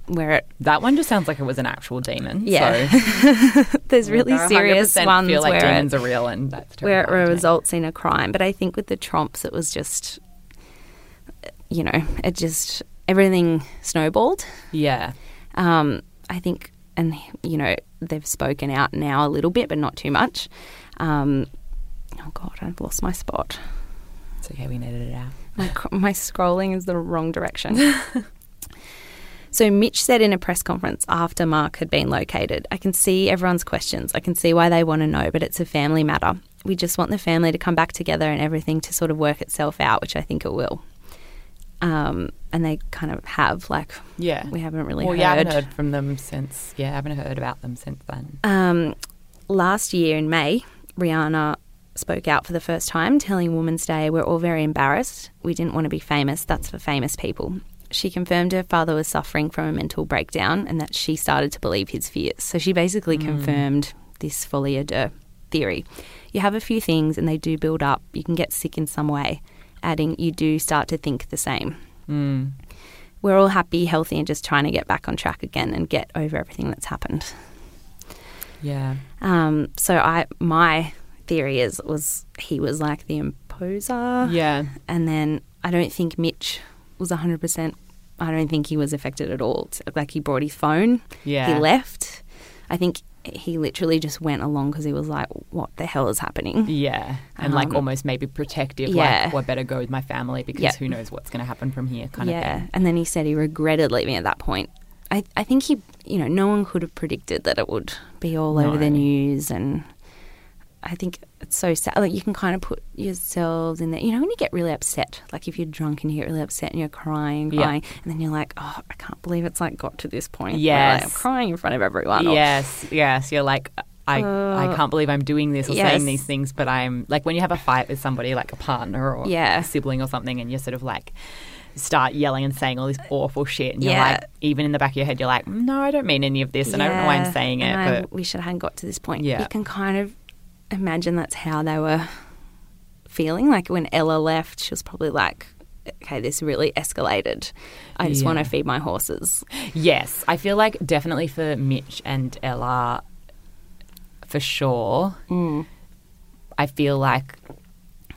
S1: where it
S2: That one just sounds like it was an actual demon.
S1: Yeah.
S2: So
S1: there's really serious ones
S2: feel like
S1: where
S2: demons
S1: it,
S2: are real and that's
S1: where it
S2: terrifying to me.
S1: results in a crime. But I think with the Tromps, it was just you know it just everything snowballed.
S2: Yeah.
S1: Um, I think, and you know, they've spoken out now a little bit, but not too much. Um, oh God, I've lost my spot.
S2: It's okay, we needed it out.
S1: My, my scrolling is the wrong direction. so Mitch said in a press conference after Mark had been located, I can see everyone's questions. I can see why they want to know, but it's a family matter. We just want the family to come back together and everything to sort of work itself out, which I think it will. Um, and they kind of have, like,
S2: Yeah.
S1: we haven't really
S2: well,
S1: heard.
S2: yeah, I haven't heard from them since. Yeah, I haven't heard about them since then.
S1: Um, last year in May, Riana spoke out for the first time, telling Women's Day, We're all very embarrassed. We didn't want to be famous. That's for famous people. She confirmed her father was suffering from a mental breakdown and that she started to believe his fears. So she basically confirmed this folie à deux theory. You have a few things and they do build up. You can get sick in some way. Adding, you do start to think the same.
S2: Mm.
S1: We're all happy, healthy, and just trying to get back on track again and get over everything that's happened.
S2: Yeah.
S1: Um, so I my theory is was he was like the imposer,
S2: Yeah.
S1: and then I don't think Mitch was hundred percent. I don't think he was affected at all. Like he brought his phone,
S2: Yeah.
S1: he left. I think he literally just went along because he was like, "What the hell is happening?"
S2: Yeah, and like
S1: Um,
S2: almost maybe protective.
S1: yeah.
S2: Like, well, I better go with my family because
S1: Yeah.
S2: who knows what's going to happen from here, kind
S1: yeah,
S2: of thing. Yeah.
S1: And then he said he regretted leaving at that point. I I think he, you know, no one could have predicted that it would be all over the news, and I think it's so sad. Like you can kind of put yourselves in there. You know, when you get really upset, like if you're drunk and you get really upset and you're crying,
S2: Yeah.
S1: crying, and then you're like, oh, I can't believe it's like got to this point. where, like, I'm crying in front of everyone. or-
S2: Yes, yes. You're like, I, I
S1: Uh,
S2: can't believe I'm doing this or
S1: yes.
S2: saying these things, but I'm like when you have a fight with somebody, like a partner or
S1: Yeah.
S2: a sibling or something, and you're sort of like start yelling and saying all this awful shit, and you're like, even in the back of your head, you're like, no, I don't mean any of this, and I don't know why I'm saying it,
S1: and I
S2: but
S1: wish it hadn't got to this point.
S2: Yeah.
S1: You can kind of imagine that's how they were feeling. Like when Ella left, she was probably like, okay, this really escalated. I just want to feed my horses.
S2: yes, I feel like definitely for Mitch and Ella, for sure.
S1: Mm.
S2: I feel like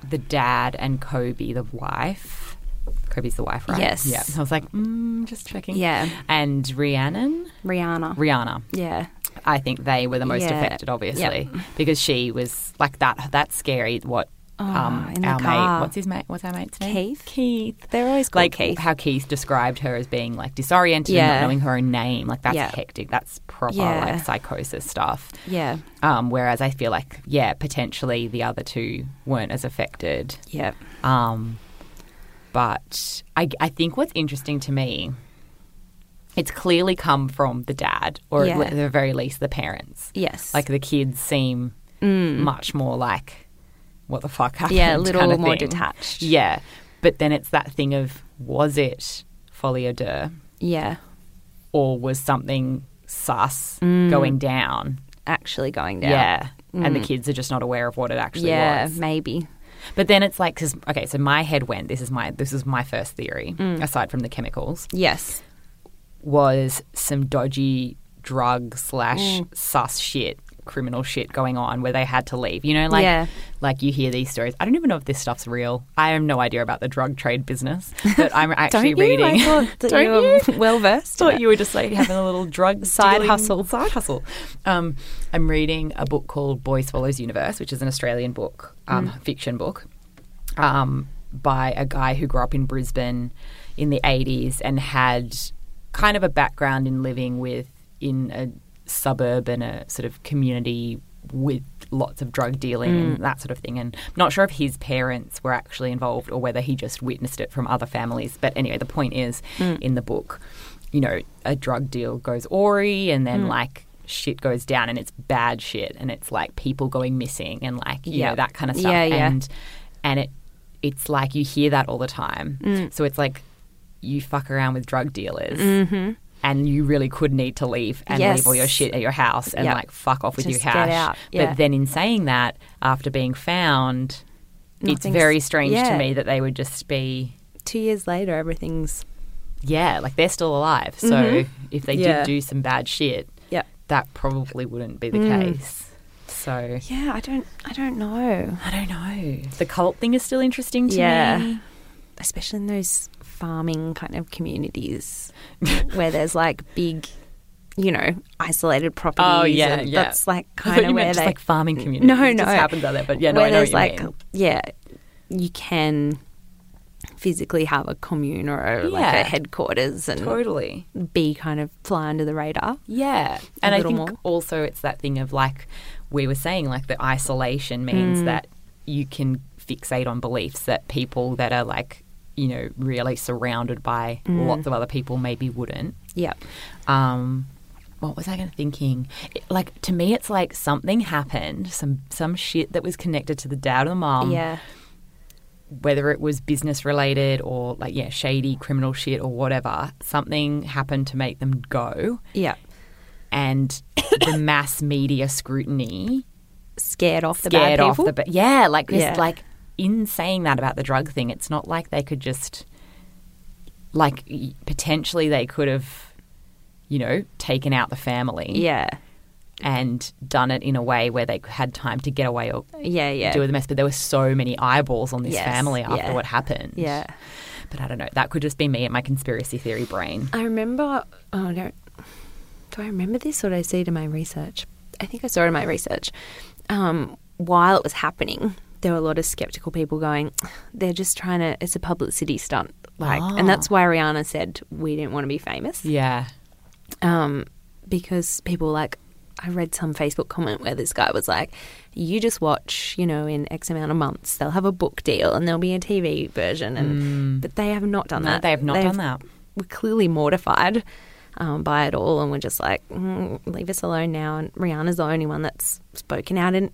S2: the dad and Kobe, the wife. Kobe's the wife, right?
S1: Yes.
S2: Yeah. I was like, mm, just checking.
S1: Yeah.
S2: And Rhiannon,
S1: Riana.
S2: Riana.
S1: yeah.
S2: I think they were the most
S1: Yeah.
S2: affected, obviously, because she was like that. That's scary. What um,
S1: Oh, the
S2: our mate? What's his mate? What's our mate's name?
S1: Keith.
S2: Keith.
S1: They're always called
S2: Like
S1: Keith.
S2: how Keith described her as being like disoriented and not knowing her own name. Like that's
S1: Yeah.
S2: hectic. That's proper
S1: Yeah.
S2: like psychosis stuff.
S1: yeah.
S2: Um, whereas I feel like, yeah, potentially the other two weren't as affected.
S1: Yeah.
S2: Um, but I, I think what's interesting to me, it's clearly come from the dad, or
S1: Yeah.
S2: at the very least the parents.
S1: Yes.
S2: Like the kids seem
S1: Mm.
S2: much more like, what the fuck happened?
S1: yeah, a little
S2: kind of
S1: more
S2: thing.
S1: detached.
S2: Yeah, but then it's that thing of was it folie à deux
S1: Yeah.
S2: or was something sus
S1: Mm.
S2: going down?
S1: Actually going down.
S2: Yeah. And the
S1: Mm.
S2: kids are just not aware of what it actually
S1: Yeah,
S2: was.
S1: Yeah, maybe.
S2: But then it's like, cause, okay, so my head went. This is my this is my first theory,
S1: Mm.
S2: aside from the chemicals,
S1: Yes.
S2: Was some dodgy drug slash
S1: Mm.
S2: sus shit, criminal shit going on where they had to leave. You know, like
S1: Yeah.
S2: like you hear these stories. I don't even know if this stuff's real. I have no idea about the drug trade business, but I'm
S1: Don't
S2: actually
S1: you?
S2: reading.
S1: I thought that
S2: Don't
S1: you were well versed.
S2: thought you were just like having a little drug
S1: Side hustle.
S2: Side hustle. Um, I'm reading a book called Boy Swallows Universe, which is an Australian book, um,
S1: Mm.
S2: fiction book, um, by a guy who grew up in Brisbane in the 80s and had kind of a background in living with in a suburb and a sort of community with lots of drug dealing
S1: Mm.
S2: and that sort of thing. And I'm not sure if his parents were actually involved or whether he just witnessed it from other families. But anyway, the point is
S1: Mm.
S2: in the book, you know, a drug deal goes awry and then
S1: Mm.
S2: like shit goes down and it's bad shit and it's like people going missing and like you know that kind of stuff
S1: Yeah, yeah.
S2: and and it it's like you hear that all the time
S1: Mm.
S2: so it's like you fuck around with drug dealers
S1: Mm-hmm.
S2: and you really could need to leave and
S1: Yes.
S2: leave all your shit at your house and
S1: Yep.
S2: like fuck off with
S1: Just
S2: your cash.
S1: yeah.
S2: But then in saying that, after being found, it's very strange
S1: yeah.
S2: to me that they would just be
S1: Two years later, everything's
S2: yeah, like they're still alive. So
S1: Mhm.
S2: if they
S1: Yeah.
S2: did do some bad shit,
S1: yeah.
S2: that probably wouldn't be the
S1: Mm.
S2: case. So
S1: Yeah, I don't, I don't know.
S2: I don't know. The cult thing is still interesting to
S1: Yeah.
S2: me.
S1: Especially in those farming kind of communities where there's like big, you know, isolated properties.
S2: Oh, yeah,
S1: and
S2: yeah.
S1: That's like kind of where they
S2: like farming communities.
S1: No,
S2: It
S1: no.
S2: just happens out there. But yeah, no,
S1: where
S2: I know
S1: there's like,
S2: mean.
S1: yeah, you can physically have a commune or a, like a headquarters and
S2: Totally.
S1: be kind of fly under the radar.
S2: Yeah. And I think
S1: more.
S2: also it's that thing of like we were saying, like the isolation means
S1: Mm.
S2: that you can fixate on beliefs that people that are like, you know, really surrounded by
S1: Mm.
S2: lots of other people maybe wouldn't.
S1: Yeah.
S2: Um, what was I going to thinking? It- like to me, it's like something happened, some some shit that was connected to the dad or the mom.
S1: yeah.
S2: whether it was business related or like yeah, shady criminal shit or whatever. Something happened to make them go,
S1: Yeah.
S2: and the mass media scrutiny
S1: Scared off the
S2: scared
S1: bad
S2: off
S1: people.
S2: the yeah, like this
S1: Yeah.
S2: like in saying that about the drug thing, it's not like they could just like potentially they could have you know taken out the family
S1: yeah.
S2: and done it in a way where they had time to get away or
S1: Yeah. Yeah.
S2: with the mess. But there were so many eyeballs on this
S1: Yes,
S2: family after
S1: yeah.
S2: what happened.
S1: Yeah.
S2: But I don't know. That could just be me and my conspiracy theory brain.
S1: I remember. Oh no. Do I remember this or did I see it in my research? I think I saw it in my research. Um, while it was happening, there were a lot of skeptical people going, they're just trying to, it's a publicity stunt. Like,
S2: Ah.
S1: and that's why Riana said we didn't want to be famous.
S2: Yeah.
S1: Um, because people were like, I read some Facebook comment where this guy was like, you just watch, you know, in X amount of months, they'll have a book deal and there'll be a TV version. And, but they have not done
S2: Mm. No,
S1: that.
S2: they have not
S1: They've-
S2: done that.
S1: We're clearly mortified um, by it all. And we're just like, mm, leave us alone now. And Riana's the only one that's spoken out. And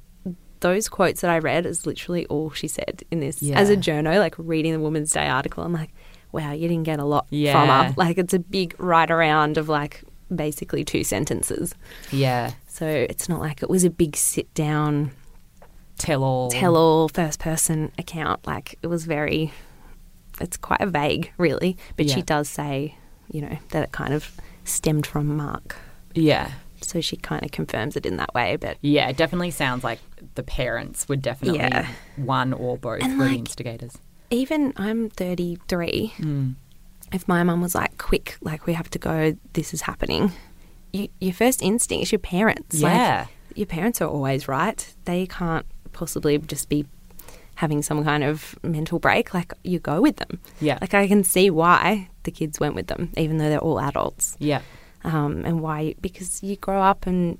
S1: those quotes that I read is literally all she said in this.
S2: Yeah.
S1: As a journo, like reading the Woman's Day article, I'm like, wow, you didn't get a lot from her. Like it's a big right around of like basically two sentences.
S2: Yeah.
S1: So it's not like it was a big sit down,
S2: Tell all.
S1: tell all first person account. Like it was very, it's quite vague, really. But she does say, you know, that it kind of stemmed from Mark.
S2: Yeah.
S1: So she kind of confirms it in that way. But
S2: Yeah, it definitely sounds like the parents were definitely
S1: Yeah.
S2: one or both
S1: And,
S2: were the
S1: like-
S2: instigators.
S1: even I'm 33.
S2: Mm.
S1: If my mum was like, quick, like we have to go, this is happening, you, your first instinct is your parents. Like,
S2: Yeah.
S1: your parents are always right. They can't possibly just be having some kind of mental break. Like you go with them.
S2: Yeah.
S1: Like I can see why the kids went with them, even though they're all adults.
S2: Yeah.
S1: Um, and why? Because you grow up and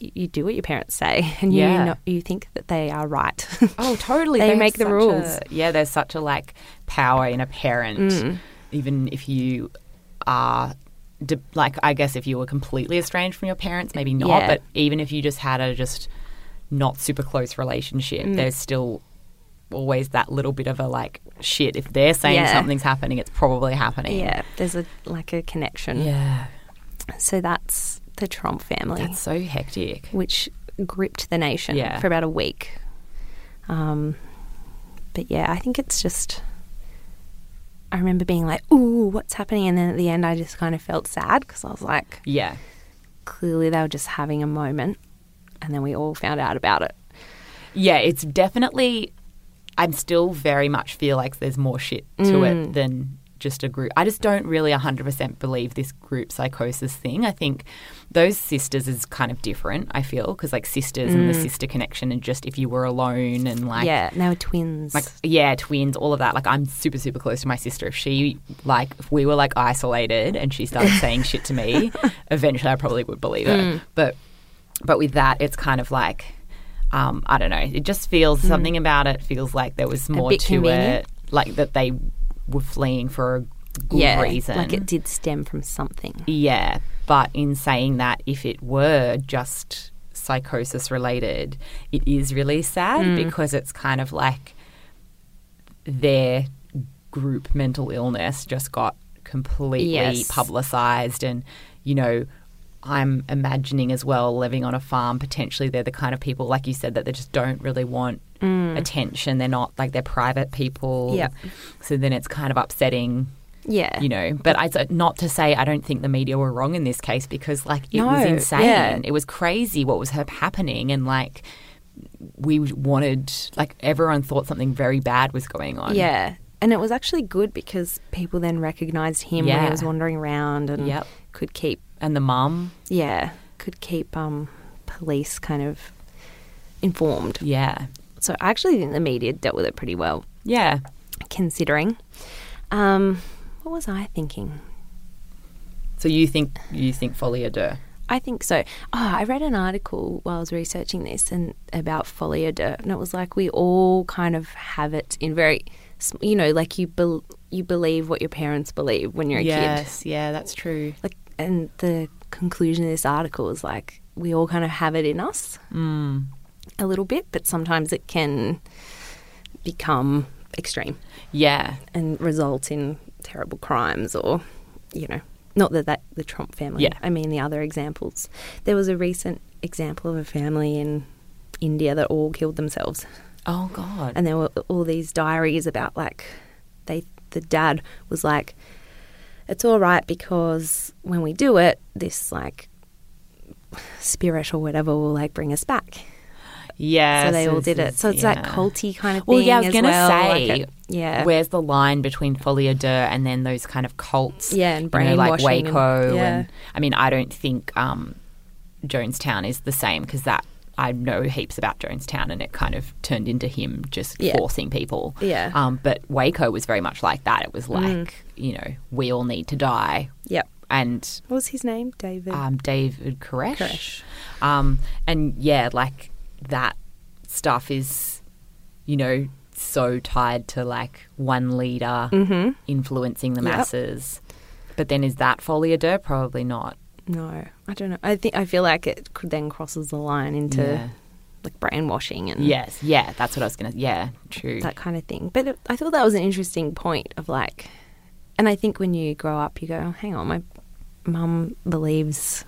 S1: you, do what your parents say, and
S2: Yeah.
S1: you know, you think that they are right.
S2: Oh, totally.
S1: They
S2: have
S1: make the rules.
S2: a- yeah, there's such a like power in a parent,
S1: Mm.
S2: even if you are. de- Like, I guess if you were completely estranged from your parents, maybe not.
S1: Yeah.
S2: But even if you just had a just not super close relationship,
S1: Mm.
S2: there's still always that little bit of a like, shit, if they're saying
S1: Yeah.
S2: something's happening, it's probably happening.
S1: yeah, there's a like a connection.
S2: Yeah.
S1: So that's the Tromp family,
S2: That's so hectic.
S1: which gripped the nation
S2: Yeah.
S1: for about a week. Um, but yeah, I think it's just. I remember being like, "Ooh, what's happening?" And then at the end, I just kind of felt sad because I was like,
S2: Yeah.
S1: clearly they were just having a moment, and then we all found out about it.
S2: Yeah, it's definitely. I'm still very much feel like there's more shit to
S1: Mm.
S2: it than just a group. I just don't really 100% believe this group psychosis thing. I think those sisters is kind of different, I feel, because like sisters and the sister connection and just if you were alone and like.
S1: Mm. yeah, were twins.
S2: Like yeah, twins, all of that. Like I'm super, super close to my sister. If she like, if we were like isolated and she started saying shit to me, eventually I probably would believe
S1: Mm.
S2: it. But but with that, it's kind of like, um, I don't know. It just feels something about it feels like there was more
S1: Mm.
S2: to
S1: convenient.
S2: it, like that they were fleeing for a good
S1: yeah,
S2: reason.
S1: like it did stem from something.
S2: Yeah, but in saying that, if it were just psychosis related, it is really sad
S1: Mm.
S2: because it's kind of like their group mental illness just got completely
S1: Yes.
S2: publicized and you know I'm imagining as well living on a farm potentially they're the kind of people like you said that they just don't really want attention they're not like they're private people
S1: Mm. Yeah.
S2: so then it's kind of upsetting
S1: Yeah,
S2: you know but I not to say I don't think the media were wrong in this case because like it was
S1: No,
S2: insane
S1: yeah.
S2: it was crazy what was happening and like we wanted like everyone thought something very bad was going on
S1: Yeah. And it was actually good because people then recognized him when he was wandering around and
S2: Yep.
S1: could keep,
S2: and the mum
S1: yeah, could keep um, police kind of informed.
S2: yeah
S1: So I actually think the media dealt with it pretty well,
S2: yeah
S1: considering. Um, what was I thinking?
S2: so you think you think folie à deux
S1: I think so. Oh, I read an article while I was researching this and about folie à deux, and it was like we all kind of have it in very, you know, like you bel you believe what your parents believe when you're a kid.
S2: yes yeah that's true
S1: Like, and the conclusion of this article is like we all kind of have it in us
S2: mm.
S1: a little bit, but sometimes it can become extreme
S2: yeah
S1: and result in terrible crimes or, you know, not that that the Tromp family.
S2: Yeah.
S1: I mean the other examples. There was a recent example of a family in India that all killed themselves,
S2: oh god
S1: and there were all these diaries about like they the dad was like, it's all right because when we do it, this like spirit or whatever will like bring us back.
S2: yeah
S1: so they all did it. So it's that culty kind of thing.
S2: Well, yeah, I was gonna
S1: well,
S2: say,
S1: like a- yeah,
S2: Where's the line between folie à deux and then those kind of cults?
S1: Yeah, and
S2: you know, like
S1: brainwashing and-
S2: Waco, and. I mean, I don't think um, Jonestown is the same because that I know heaps about Jonestown, and it kind of turned into him just
S1: Yeah.
S2: forcing people.
S1: Yeah.
S2: Um, but Waco was very much like that. It was like you know we all need to die,
S1: Yep.
S2: and
S1: What was his name? David.
S2: um, David Koresh.
S1: Koresh.
S2: Um, and yeah, like that stuff is, you know, so tied to like one leader
S1: mm-hmm.
S2: influencing the
S1: Yep.
S2: masses. But then is that folie à deux? Probably not.
S1: No, I don't know. I think I feel like it could then crosses the line into
S2: Yeah.
S1: like brainwashing and
S2: Yes, yeah, that's what I was gonna. Yeah, true.
S1: that kind of thing. But it, I thought that was an interesting point of like, and I think when you grow up, you go, oh, "Hang on, my mum believes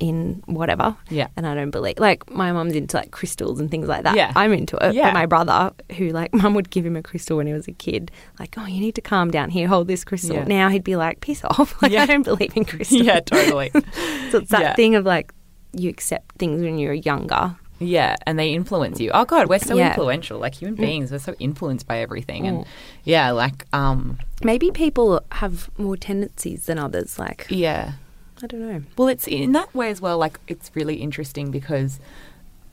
S1: in whatever."
S2: Yeah.
S1: and I don't believe. Like my mum's into like crystals and things like that.
S2: Yeah.
S1: I'm into it.
S2: Yeah.
S1: But my brother, who like mum would give him a crystal when he was a kid, like, "Oh, you need to calm down here. Hold this crystal."
S2: Yeah.
S1: Now he'd be like, "Piss off!" Like
S2: Yeah.
S1: I don't believe in crystals.
S2: yeah, totally.
S1: So it's that
S2: Yeah.
S1: thing of like you accept things when you're younger.
S2: yeah, and they influence you. Oh god, we're so
S1: Yeah.
S2: influential. Like human beings, we're so influenced by everything. And
S1: Mm.
S2: yeah, like um,
S1: Maybe people have more tendencies than others. Like
S2: yeah.
S1: I don't know.
S2: Well, it's in that way as well. Like, it's really interesting because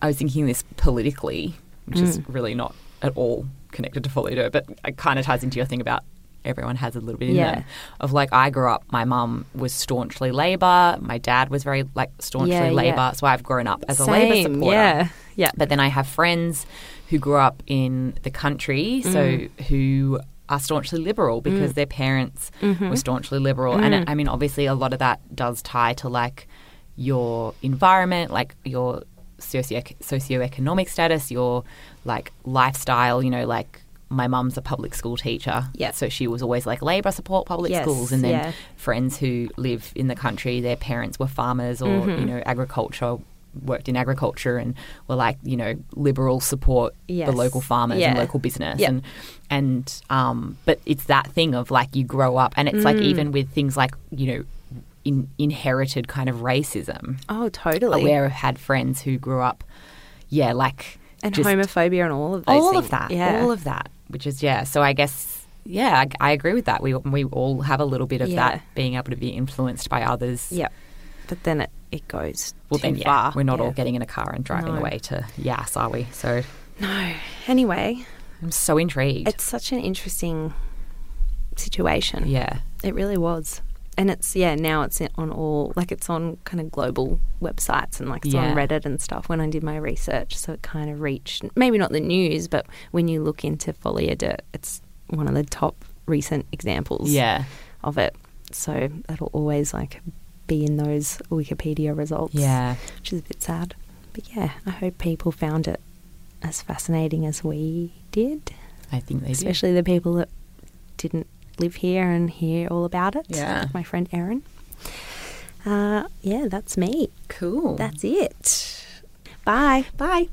S2: I was thinking this politically, which is
S1: Mm.
S2: really not at all connected to folie à deux, but it kind of ties into your thing about everyone has a little bit in
S1: Yeah.
S2: them. Of like, I grew up, my mum was staunchly Labor, my dad was very like staunchly
S1: Yeah, yeah.
S2: Labor, so I've grown up as a Labor supporter.
S1: Yeah, yeah.
S2: But then I have friends who grew up in the country, so
S1: Mm.
S2: who are staunchly liberal because their parents
S1: Mm-hmm.
S2: were staunchly liberal. And
S1: Mm.
S2: it, I mean, obviously, a lot of that does tie to like your environment, like your socio socioeconomic status, your like lifestyle. You know, like my mum's a public school teacher,
S1: Yeah.
S2: so she was always like Labor support public
S1: Yes,
S2: schools, and then
S1: yeah.
S2: friends who live in the country, their parents were farmers or
S1: Mhm.
S2: you know agriculture worked in agriculture and were like you know liberal support
S1: Yes.
S2: the local farmers and local business
S1: Yeah.
S2: and and um but it's that thing of like you grow up and it's like
S1: Mm.
S2: even with things like you know in, inherited kind of racism
S1: Oh, totally.
S2: where I've had friends who grew up yeah like
S1: and
S2: just
S1: homophobia and all of those
S2: all
S1: things.
S2: of that
S1: Yeah.
S2: all of that which is yeah so I guess yeah I, I agree with that we we all have a little bit of
S1: Yeah.
S2: that being able to be influenced by others
S1: Yeah, But then it, it goes
S2: well
S1: too
S2: then yeah
S1: far.
S2: we're not all getting in a car and driving
S1: No.
S2: away to Yass are we so
S1: No. Anyway,
S2: I'm so intrigued
S1: it's such an interesting situation.
S2: yeah
S1: It really was. And it's yeah, now it's on all like it's on kind of global websites and like it's on
S2: Yeah.
S1: Reddit and stuff when I did my research. So it kind of reached maybe not the news, but when you look into Folie à Deux, it's one of the top recent examples
S2: yeah
S1: of it. So that'll always like be in those Wikipedia results.
S2: yeah
S1: Which is a bit sad. But yeah, I hope people found it as fascinating as we did.
S2: I think they.
S1: Especially the people that didn't live here and hear all about it.
S2: Yeah.
S1: Like my friend Erin. Uh, yeah, that's me.
S2: Cool.
S1: That's it. Bye.
S2: Bye.